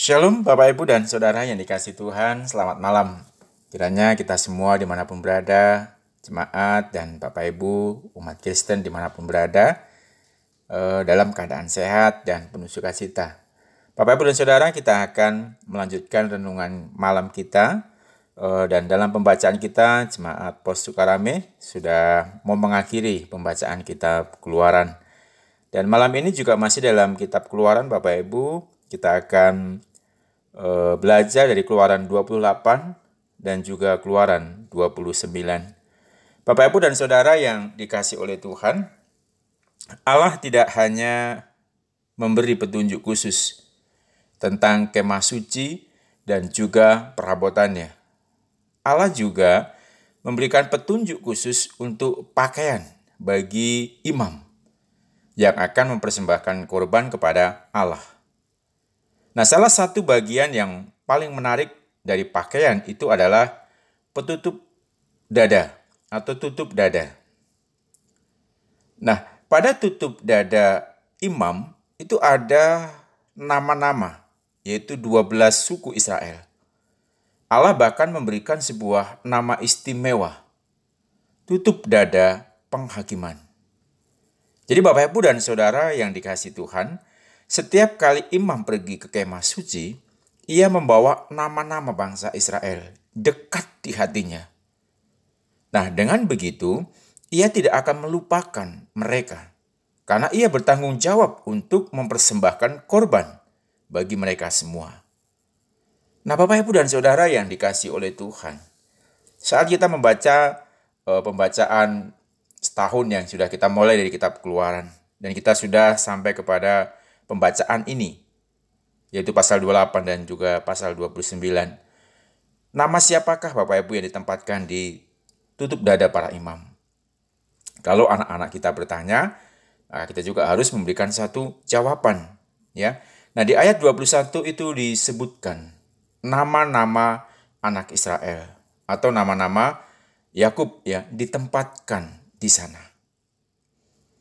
Shalom Bapak Ibu dan Saudara yang dikasih Tuhan, selamat malam. Kiranya kita semua di mana pun berada, jemaat dan Bapak Ibu, umat Kristen di mana pun berada, eh, dalam keadaan sehat dan penuh sukacita. Bapak Ibu dan Saudara, kita akan melanjutkan renungan malam kita. Eh, dan dalam pembacaan kita, jemaat Pos Sukarame sudah mau mengakhiri pembacaan kitab keluaran. Dan malam ini juga masih dalam kitab keluaran Bapak Ibu, kita akan belajar dari keluaran 28 dan juga keluaran 29. Bapak Ibu dan Saudara yang dikasih oleh Tuhan, Allah tidak hanya memberi petunjuk khusus tentang kemah suci dan juga perabotannya. Allah juga memberikan petunjuk khusus untuk pakaian bagi imam yang akan mempersembahkan korban kepada Allah. Nah, salah satu bagian yang paling menarik dari pakaian itu adalah petutup dada atau tutup dada. Nah, pada tutup dada imam itu ada nama-nama, yaitu 12 suku Israel. Allah bahkan memberikan sebuah nama istimewa, tutup dada penghakiman. Jadi Bapak Ibu dan Saudara yang dikasih Tuhan, setiap kali imam pergi ke kemah suci, ia membawa nama-nama bangsa Israel dekat di hatinya. Nah, dengan begitu, ia tidak akan melupakan mereka karena ia bertanggung jawab untuk mempersembahkan korban bagi mereka semua. Nah, Bapak Ibu dan Saudara yang dikasih oleh Tuhan, saat kita membaca uh, pembacaan setahun yang sudah kita mulai dari kitab Keluaran dan kita sudah sampai kepada pembacaan ini, yaitu pasal 28 dan juga pasal 29. Nama siapakah Bapak Ibu yang ditempatkan di tutup dada para imam? Kalau anak-anak kita bertanya, nah, kita juga harus memberikan satu jawaban. ya. Nah di ayat 21 itu disebutkan nama-nama anak Israel atau nama-nama Yakub ya ditempatkan di sana.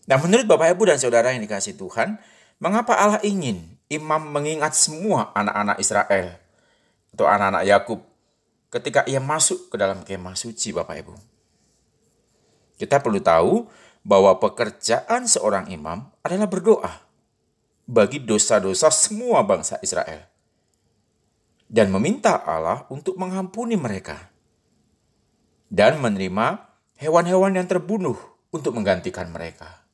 Nah menurut Bapak Ibu dan Saudara yang dikasih Tuhan, Mengapa Allah ingin imam mengingat semua anak-anak Israel atau anak-anak Yakub ketika ia masuk ke dalam kemah suci Bapak Ibu? Kita perlu tahu bahwa pekerjaan seorang imam adalah berdoa bagi dosa-dosa semua bangsa Israel dan meminta Allah untuk mengampuni mereka dan menerima hewan-hewan yang terbunuh untuk menggantikan mereka.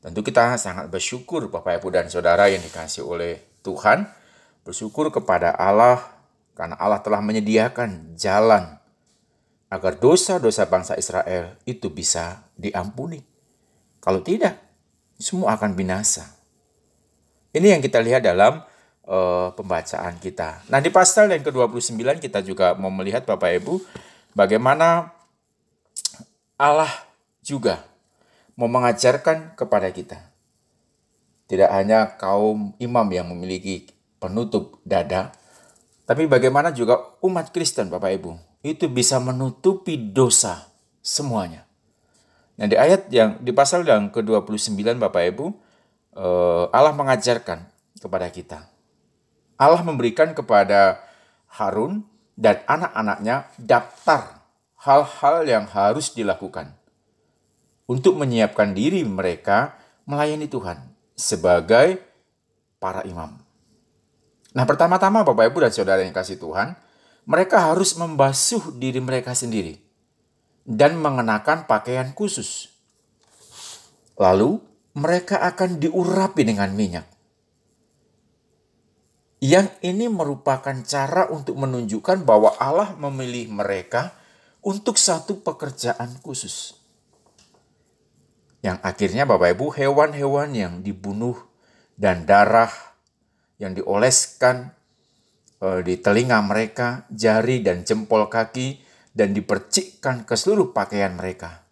Tentu kita sangat bersyukur Bapak Ibu dan Saudara yang dikasih oleh Tuhan. Bersyukur kepada Allah karena Allah telah menyediakan jalan agar dosa-dosa bangsa Israel itu bisa diampuni. Kalau tidak, semua akan binasa. Ini yang kita lihat dalam uh, pembacaan kita. Nah, di pasal yang ke-29 kita juga mau melihat Bapak Ibu bagaimana Allah juga mau mengajarkan kepada kita. Tidak hanya kaum imam yang memiliki penutup dada, tapi bagaimana juga umat Kristen Bapak Ibu itu bisa menutupi dosa semuanya. Nah di ayat yang di pasal yang ke-29 Bapak Ibu eh, Allah mengajarkan kepada kita. Allah memberikan kepada Harun dan anak-anaknya daftar hal-hal yang harus dilakukan untuk menyiapkan diri mereka melayani Tuhan sebagai para imam. Nah, pertama-tama Bapak Ibu dan Saudara yang kasih Tuhan, mereka harus membasuh diri mereka sendiri dan mengenakan pakaian khusus. Lalu, mereka akan diurapi dengan minyak. Yang ini merupakan cara untuk menunjukkan bahwa Allah memilih mereka untuk satu pekerjaan khusus. Yang akhirnya Bapak Ibu hewan-hewan yang dibunuh dan darah yang dioleskan eh, di telinga mereka, jari dan jempol kaki dan dipercikkan ke seluruh pakaian mereka.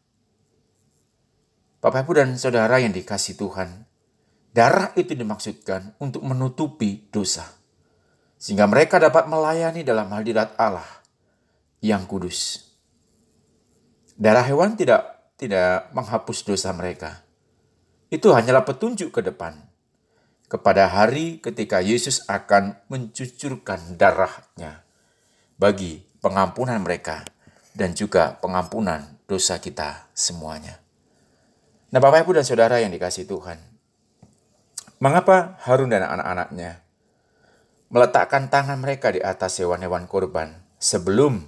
Bapak Ibu dan Saudara yang dikasih Tuhan, darah itu dimaksudkan untuk menutupi dosa. Sehingga mereka dapat melayani dalam hadirat Allah yang kudus. Darah hewan tidak tidak menghapus dosa mereka. Itu hanyalah petunjuk ke depan. kepada hari ketika Yesus akan mencucurkan darahnya bagi pengampunan mereka dan juga pengampunan dosa kita semuanya. Nah Bapak Ibu dan Saudara yang dikasih Tuhan, mengapa Harun dan anak-anaknya meletakkan tangan mereka di atas hewan-hewan korban sebelum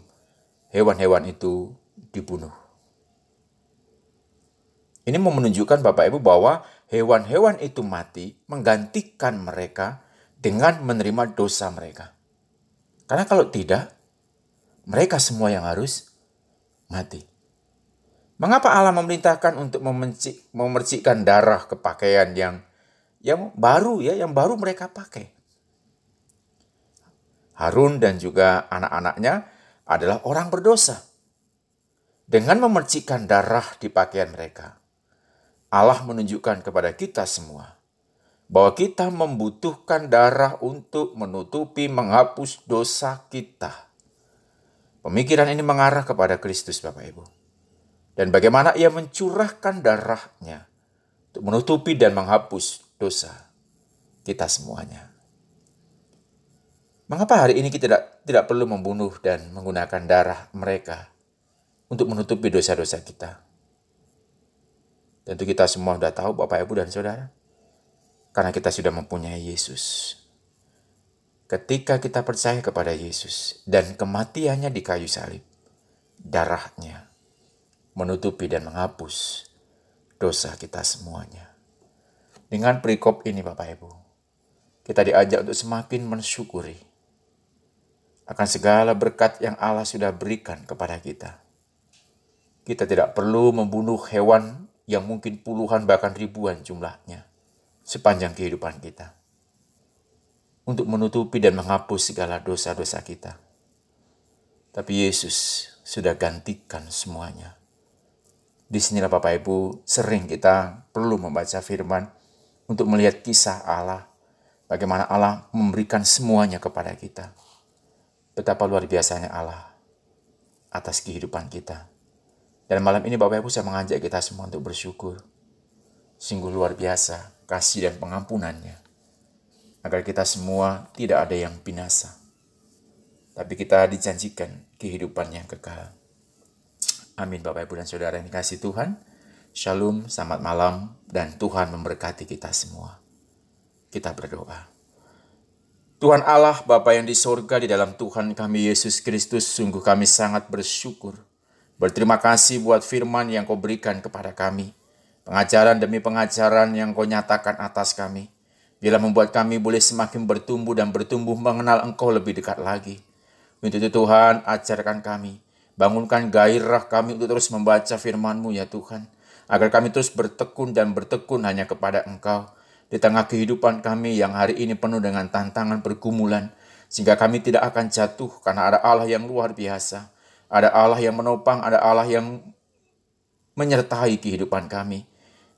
hewan-hewan itu dibunuh? Ini mau menunjukkan Bapak Ibu bahwa hewan-hewan itu mati menggantikan mereka dengan menerima dosa mereka. Karena kalau tidak, mereka semua yang harus mati. Mengapa Allah memerintahkan untuk memercik, memercikkan darah ke pakaian yang yang baru ya, yang baru mereka pakai? Harun dan juga anak-anaknya adalah orang berdosa. Dengan memercikkan darah di pakaian mereka, Allah menunjukkan kepada kita semua bahwa kita membutuhkan darah untuk menutupi, menghapus dosa kita. Pemikiran ini mengarah kepada Kristus, Bapak Ibu. Dan bagaimana ia mencurahkan darahnya untuk menutupi dan menghapus dosa kita semuanya. Mengapa hari ini kita tidak, tidak perlu membunuh dan menggunakan darah mereka untuk menutupi dosa-dosa kita? Tentu kita semua sudah tahu Bapak Ibu dan Saudara. Karena kita sudah mempunyai Yesus. Ketika kita percaya kepada Yesus dan kematiannya di kayu salib, darahnya menutupi dan menghapus dosa kita semuanya. Dengan perikop ini Bapak Ibu, kita diajak untuk semakin mensyukuri akan segala berkat yang Allah sudah berikan kepada kita. Kita tidak perlu membunuh hewan yang mungkin puluhan bahkan ribuan jumlahnya sepanjang kehidupan kita. Untuk menutupi dan menghapus segala dosa-dosa kita. Tapi Yesus sudah gantikan semuanya. Di sinilah Bapak Ibu sering kita perlu membaca firman untuk melihat kisah Allah. Bagaimana Allah memberikan semuanya kepada kita. Betapa luar biasanya Allah atas kehidupan kita. Dan malam ini Bapak Ibu saya mengajak kita semua untuk bersyukur. Sungguh luar biasa kasih dan pengampunannya. Agar kita semua tidak ada yang binasa. Tapi kita dijanjikan kehidupan yang kekal. Amin Bapak Ibu dan Saudara yang dikasih Tuhan. Shalom, selamat malam, dan Tuhan memberkati kita semua. Kita berdoa. Tuhan Allah, Bapa yang di sorga di dalam Tuhan kami Yesus Kristus, sungguh kami sangat bersyukur Berterima kasih buat firman yang kau berikan kepada kami. Pengajaran demi pengajaran yang kau nyatakan atas kami. Bila membuat kami boleh semakin bertumbuh dan bertumbuh mengenal engkau lebih dekat lagi. Untuk itu Tuhan, ajarkan kami. Bangunkan gairah kami untuk terus membaca firman-Mu ya Tuhan. Agar kami terus bertekun dan bertekun hanya kepada Engkau. Di tengah kehidupan kami yang hari ini penuh dengan tantangan pergumulan. Sehingga kami tidak akan jatuh karena ada Allah yang luar biasa ada Allah yang menopang, ada Allah yang menyertai kehidupan kami.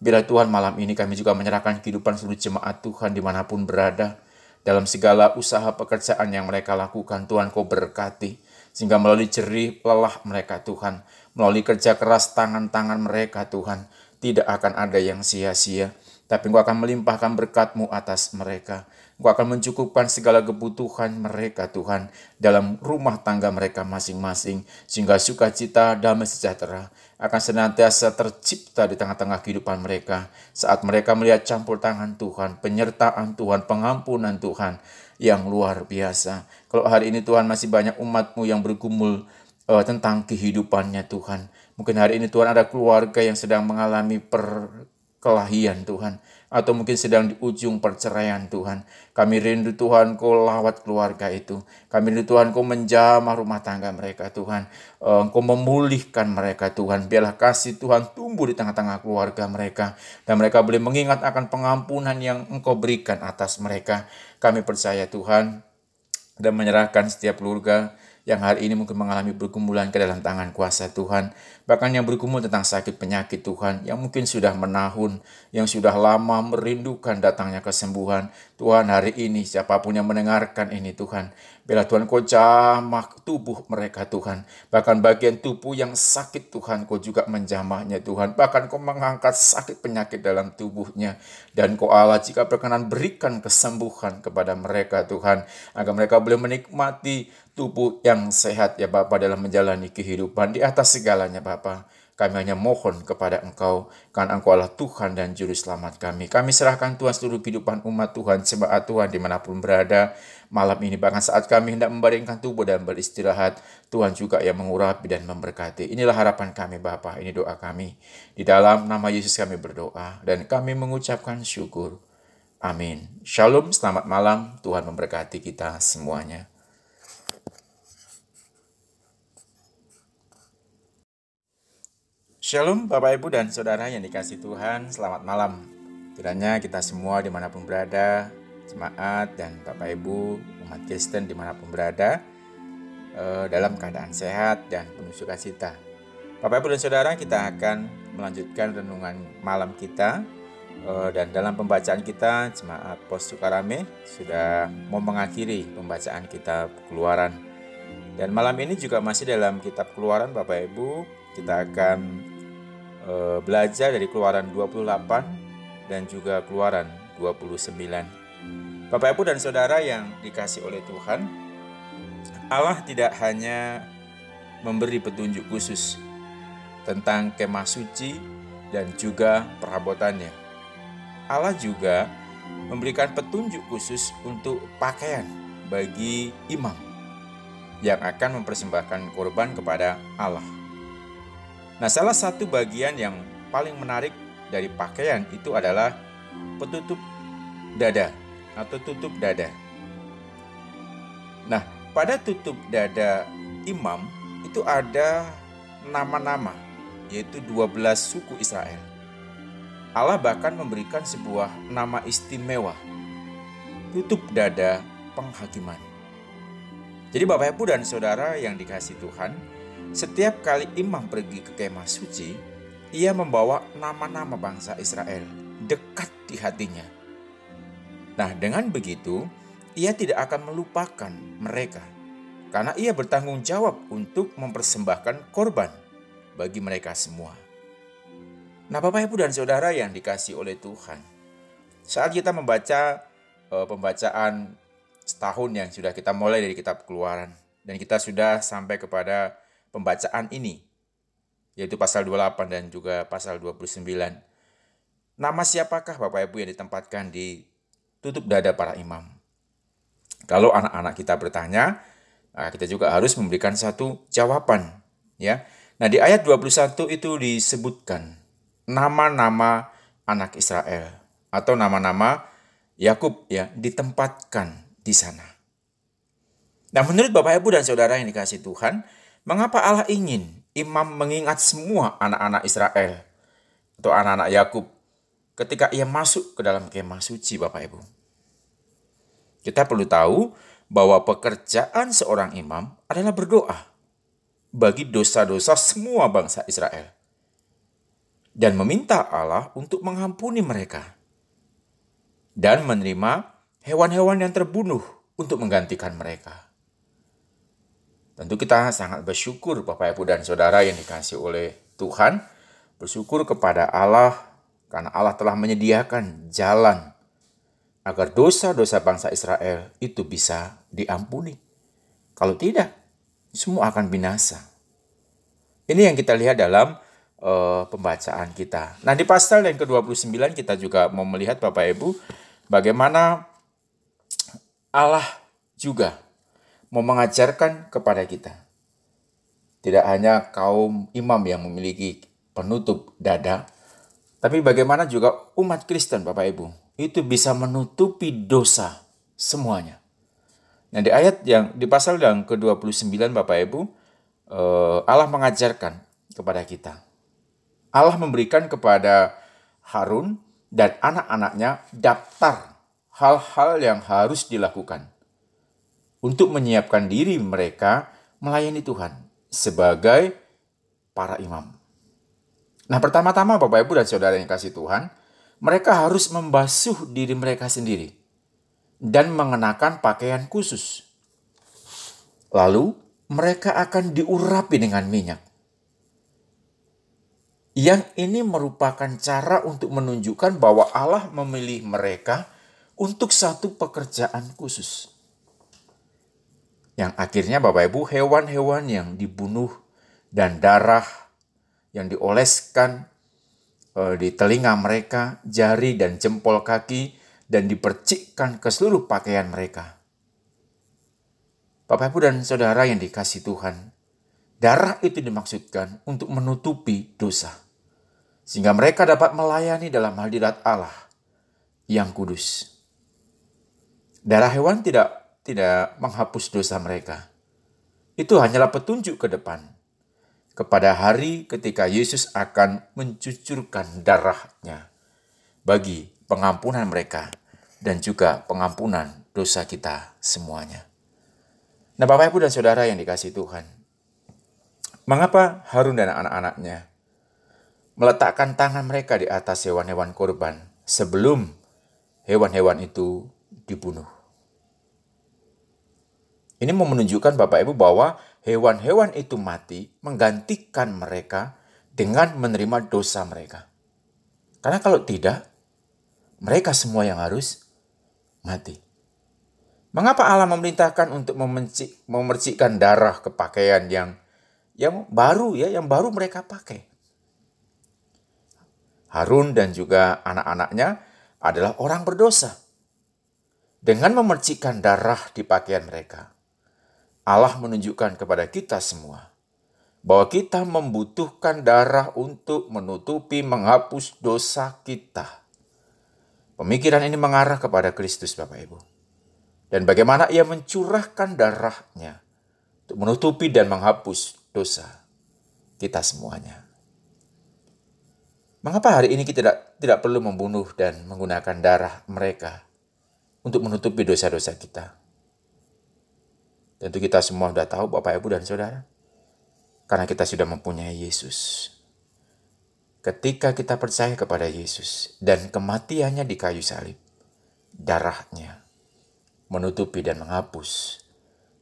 Bila Tuhan malam ini kami juga menyerahkan kehidupan seluruh jemaat Tuhan di mana pun berada. Dalam segala usaha pekerjaan yang mereka lakukan, Tuhan kau berkati. Sehingga melalui jerih lelah mereka Tuhan, melalui kerja keras tangan-tangan mereka Tuhan, tidak akan ada yang sia-sia. Tapi Engkau akan melimpahkan berkat-Mu atas mereka. Engkau akan mencukupkan segala kebutuhan mereka Tuhan dalam rumah tangga mereka masing-masing sehingga sukacita damai sejahtera akan senantiasa tercipta di tengah-tengah kehidupan mereka saat mereka melihat campur tangan Tuhan, penyertaan Tuhan, pengampunan Tuhan yang luar biasa. Kalau hari ini Tuhan masih banyak umatmu yang bergumul uh, tentang kehidupannya Tuhan. Mungkin hari ini Tuhan ada keluarga yang sedang mengalami perkelahian Tuhan atau mungkin sedang di ujung perceraian Tuhan. Kami rindu Tuhan kau lawat keluarga itu. Kami rindu Tuhan kau menjamah rumah tangga mereka Tuhan. Engkau memulihkan mereka Tuhan. Biarlah kasih Tuhan tumbuh di tengah-tengah keluarga mereka. Dan mereka boleh mengingat akan pengampunan yang engkau berikan atas mereka. Kami percaya Tuhan dan menyerahkan setiap keluarga yang hari ini mungkin mengalami pergumulan ke dalam tangan kuasa Tuhan. Bahkan yang bergumul tentang sakit penyakit Tuhan, yang mungkin sudah menahun, yang sudah lama merindukan datangnya kesembuhan. Tuhan hari ini siapa pun yang mendengarkan ini Tuhan, Bila Tuhan kau jamah tubuh mereka Tuhan. Bahkan bagian tubuh yang sakit Tuhan kau juga menjamahnya Tuhan. Bahkan kau mengangkat sakit penyakit dalam tubuhnya. Dan kau Allah jika berkenan berikan kesembuhan kepada mereka Tuhan. Agar mereka boleh menikmati tubuh yang sehat ya Bapak dalam menjalani kehidupan di atas segalanya Bapak. Kami hanya mohon kepada Engkau, karena Engkau adalah Tuhan dan Juru Selamat kami. Kami serahkan Tuhan seluruh kehidupan umat Tuhan, sembah Tuhan di mana pun berada. Malam ini, bahkan saat kami hendak membaringkan tubuh dan beristirahat, Tuhan juga yang mengurapi dan memberkati. Inilah harapan kami Bapa, ini doa kami. Di dalam nama Yesus kami berdoa, dan kami mengucapkan syukur. Amin. Shalom, selamat malam. Tuhan memberkati kita semuanya. Shalom Bapak Ibu dan Saudara yang dikasih Tuhan, selamat malam. Kiranya kita semua di mana pun berada, jemaat dan Bapak Ibu, umat Kristen di mana pun berada, eh, dalam keadaan sehat dan penuh sukacita. Bapak Ibu dan Saudara, kita akan melanjutkan renungan malam kita eh, dan dalam pembacaan kita jemaat Pos Sukarame sudah mau mengakhiri pembacaan kitab Keluaran. Dan malam ini juga masih dalam kitab Keluaran Bapak Ibu, kita akan Eh, belajar dari keluaran 28 dan juga keluaran 29. Bapak Ibu dan Saudara yang dikasih oleh Tuhan, Allah tidak hanya memberi petunjuk khusus tentang kemah suci dan juga perabotannya. Allah juga memberikan petunjuk khusus untuk pakaian bagi imam yang akan mempersembahkan korban kepada Allah. Nah, salah satu bagian yang paling menarik dari pakaian itu adalah petutup dada atau tutup dada. Nah, pada tutup dada imam itu ada nama-nama, yaitu 12 suku Israel. Allah bahkan memberikan sebuah nama istimewa, tutup dada penghakiman. Jadi Bapak Ibu dan Saudara yang dikasih Tuhan, setiap kali imam pergi ke kemah suci, ia membawa nama-nama bangsa Israel dekat di hatinya. Nah, dengan begitu, ia tidak akan melupakan mereka karena ia bertanggung jawab untuk mempersembahkan korban bagi mereka semua. Nah, Bapak Ibu dan Saudara yang dikasih oleh Tuhan, saat kita membaca uh, pembacaan setahun yang sudah kita mulai dari kitab Keluaran dan kita sudah sampai kepada pembacaan ini, yaitu pasal 28 dan juga pasal 29. Nama siapakah Bapak Ibu yang ditempatkan di tutup dada para imam? Kalau anak-anak kita bertanya, kita juga harus memberikan satu jawaban. ya. Nah di ayat 21 itu disebutkan nama-nama anak Israel atau nama-nama Yakub ya ditempatkan di sana. Nah menurut Bapak Ibu dan Saudara yang dikasih Tuhan, Mengapa Allah ingin imam mengingat semua anak-anak Israel atau anak-anak Yakub ketika ia masuk ke dalam kemah suci Bapak Ibu? Kita perlu tahu bahwa pekerjaan seorang imam adalah berdoa bagi dosa-dosa semua bangsa Israel dan meminta Allah untuk mengampuni mereka dan menerima hewan-hewan yang terbunuh untuk menggantikan mereka. Tentu kita sangat bersyukur Bapak Ibu dan Saudara yang dikasih oleh Tuhan. Bersyukur kepada Allah karena Allah telah menyediakan jalan agar dosa-dosa bangsa Israel itu bisa diampuni. Kalau tidak, semua akan binasa. Ini yang kita lihat dalam uh, pembacaan kita. Nah, di pasal yang ke-29 kita juga mau melihat Bapak Ibu bagaimana Allah juga mau mengajarkan kepada kita. Tidak hanya kaum imam yang memiliki penutup dada, tapi bagaimana juga umat Kristen Bapak Ibu itu bisa menutupi dosa semuanya. Nah di ayat yang di pasal yang ke-29 Bapak Ibu eh, Allah mengajarkan kepada kita. Allah memberikan kepada Harun dan anak-anaknya daftar hal-hal yang harus dilakukan untuk menyiapkan diri mereka melayani Tuhan sebagai para imam. Nah, pertama-tama Bapak Ibu dan Saudara yang kasih Tuhan, mereka harus membasuh diri mereka sendiri dan mengenakan pakaian khusus. Lalu, mereka akan diurapi dengan minyak. Yang ini merupakan cara untuk menunjukkan bahwa Allah memilih mereka untuk satu pekerjaan khusus. Yang akhirnya Bapak Ibu hewan-hewan yang dibunuh dan darah yang dioleskan eh, di telinga mereka, jari dan jempol kaki dan dipercikkan ke seluruh pakaian mereka. Bapak Ibu dan Saudara yang dikasih Tuhan, darah itu dimaksudkan untuk menutupi dosa. Sehingga mereka dapat melayani dalam hadirat Allah yang kudus. Darah hewan tidak tidak menghapus dosa mereka. Itu hanyalah petunjuk ke depan kepada hari ketika Yesus akan mencucurkan darahnya bagi pengampunan mereka dan juga pengampunan dosa kita semuanya. Nah Bapak Ibu dan Saudara yang dikasih Tuhan, mengapa Harun dan anak-anaknya meletakkan tangan mereka di atas hewan-hewan korban sebelum hewan-hewan itu dibunuh? Ini mau menunjukkan Bapak Ibu bahwa hewan-hewan itu mati menggantikan mereka dengan menerima dosa mereka. Karena kalau tidak, mereka semua yang harus mati. Mengapa Allah memerintahkan untuk memercik, memercikkan darah ke pakaian yang yang baru ya, yang baru mereka pakai? Harun dan juga anak-anaknya adalah orang berdosa. Dengan memercikkan darah di pakaian mereka, Allah menunjukkan kepada kita semua bahwa kita membutuhkan darah untuk menutupi, menghapus dosa kita. Pemikiran ini mengarah kepada Kristus, Bapak Ibu. Dan bagaimana ia mencurahkan darahnya untuk menutupi dan menghapus dosa kita semuanya. Mengapa hari ini kita tidak, tidak perlu membunuh dan menggunakan darah mereka untuk menutupi dosa-dosa kita? Tentu kita semua sudah tahu Bapak Ibu dan Saudara. Karena kita sudah mempunyai Yesus. Ketika kita percaya kepada Yesus dan kematiannya di kayu salib, darahnya menutupi dan menghapus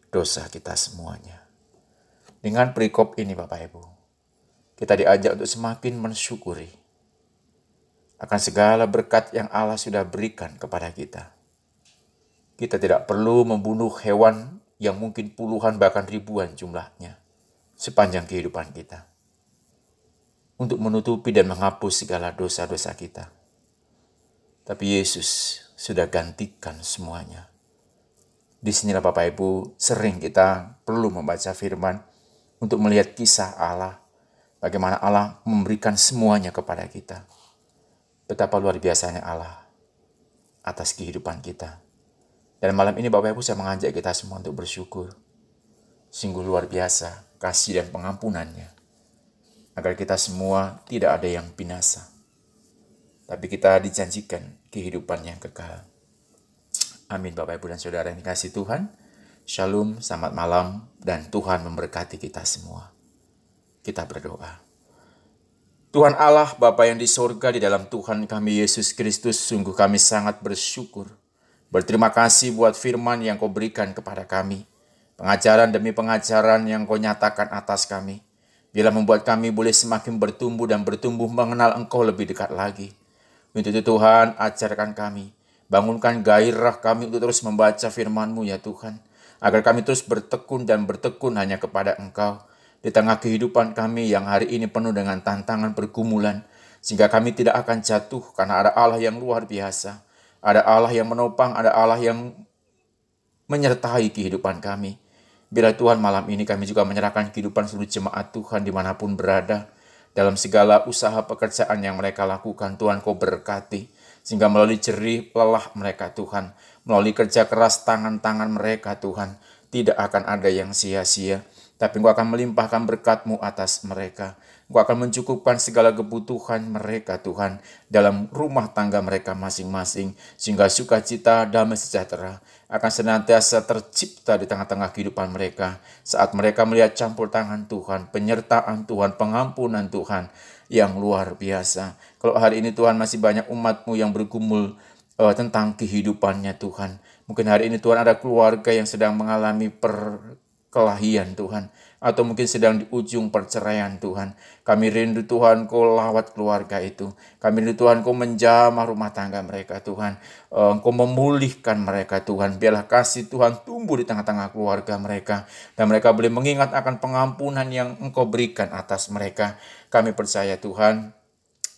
dosa kita semuanya. Dengan perikop ini Bapak Ibu, kita diajak untuk semakin mensyukuri akan segala berkat yang Allah sudah berikan kepada kita. Kita tidak perlu membunuh hewan yang mungkin puluhan bahkan ribuan jumlahnya sepanjang kehidupan kita. Untuk menutupi dan menghapus segala dosa-dosa kita. Tapi Yesus sudah gantikan semuanya. Di sinilah Bapak Ibu sering kita perlu membaca firman untuk melihat kisah Allah. Bagaimana Allah memberikan semuanya kepada kita. Betapa luar biasanya Allah atas kehidupan kita. Dan malam ini Bapak Ibu saya mengajak kita semua untuk bersyukur. Sungguh luar biasa kasih dan pengampunannya. Agar kita semua tidak ada yang binasa. Tapi kita dijanjikan kehidupan yang kekal. Amin Bapak Ibu dan Saudara yang dikasih Tuhan. Shalom, selamat malam, dan Tuhan memberkati kita semua. Kita berdoa. Tuhan Allah, Bapa yang di sorga, di dalam Tuhan kami Yesus Kristus, sungguh kami sangat bersyukur Berterima kasih buat firman yang kau berikan kepada kami. Pengajaran demi pengajaran yang kau nyatakan atas kami. Bila membuat kami boleh semakin bertumbuh dan bertumbuh mengenal engkau lebih dekat lagi. Untuk itu Tuhan, ajarkan kami. Bangunkan gairah kami untuk terus membaca firman-Mu ya Tuhan. Agar kami terus bertekun dan bertekun hanya kepada Engkau. Di tengah kehidupan kami yang hari ini penuh dengan tantangan pergumulan. Sehingga kami tidak akan jatuh karena ada Allah yang luar biasa ada Allah yang menopang, ada Allah yang menyertai kehidupan kami. Bila Tuhan malam ini kami juga menyerahkan kehidupan seluruh jemaat Tuhan di mana pun berada. Dalam segala usaha pekerjaan yang mereka lakukan, Tuhan kau berkati. Sehingga melalui jerih lelah mereka Tuhan, melalui kerja keras tangan-tangan mereka Tuhan, tidak akan ada yang sia-sia. Tapi Engkau akan melimpahkan berkat-Mu atas mereka. Engkau akan mencukupkan segala kebutuhan mereka Tuhan dalam rumah tangga mereka masing-masing. Sehingga sukacita, damai sejahtera akan senantiasa tercipta di tengah-tengah kehidupan mereka. Saat mereka melihat campur tangan Tuhan, penyertaan Tuhan, pengampunan Tuhan yang luar biasa. Kalau hari ini Tuhan masih banyak umat-Mu yang bergumul uh, tentang kehidupannya Tuhan. Mungkin hari ini Tuhan ada keluarga yang sedang mengalami per kelahian Tuhan. Atau mungkin sedang di ujung perceraian Tuhan. Kami rindu Tuhan kau lawat keluarga itu. Kami rindu Tuhan kau menjamah rumah tangga mereka Tuhan. Engkau memulihkan mereka Tuhan. Biarlah kasih Tuhan tumbuh di tengah-tengah keluarga mereka. Dan mereka boleh mengingat akan pengampunan yang engkau berikan atas mereka. Kami percaya Tuhan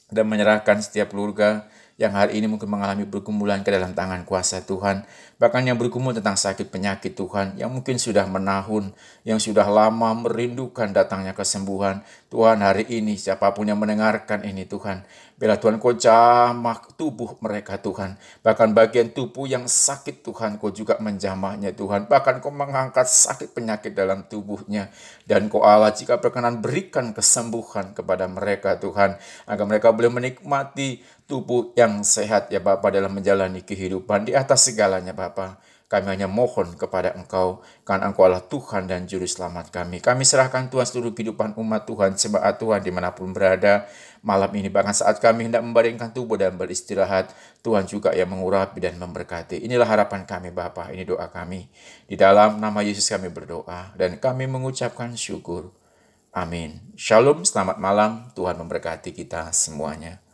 dan menyerahkan setiap keluarga yang hari ini mungkin mengalami bergumulan ke dalam tangan kuasa Tuhan. Bahkan yang bergumul tentang sakit penyakit Tuhan, yang mungkin sudah menahun, yang sudah lama merindukan datangnya kesembuhan. Tuhan hari ini siapa pun yang mendengarkan ini Tuhan, Bila Tuhan kau jamah tubuh mereka Tuhan. Bahkan bagian tubuh yang sakit Tuhan kau juga menjamahnya Tuhan. Bahkan kau mengangkat sakit penyakit dalam tubuhnya. Dan kau Allah jika berkenan berikan kesembuhan kepada mereka Tuhan. Agar mereka boleh menikmati tubuh yang sehat ya Bapak dalam menjalani kehidupan di atas segalanya Bapak. Kami hanya mohon kepada Engkau, karena Engkau adalah Tuhan dan Juru Selamat kami. Kami serahkan Tuhan seluruh kehidupan umat Tuhan, jemaat Tuhan di mana pun berada. Malam ini, bahkan saat kami hendak membaringkan tubuh dan beristirahat, Tuhan juga yang mengurapi dan memberkati. Inilah harapan kami Bapa, ini doa kami. Di dalam nama Yesus kami berdoa, dan kami mengucapkan syukur. Amin. Shalom, selamat malam. Tuhan memberkati kita semuanya.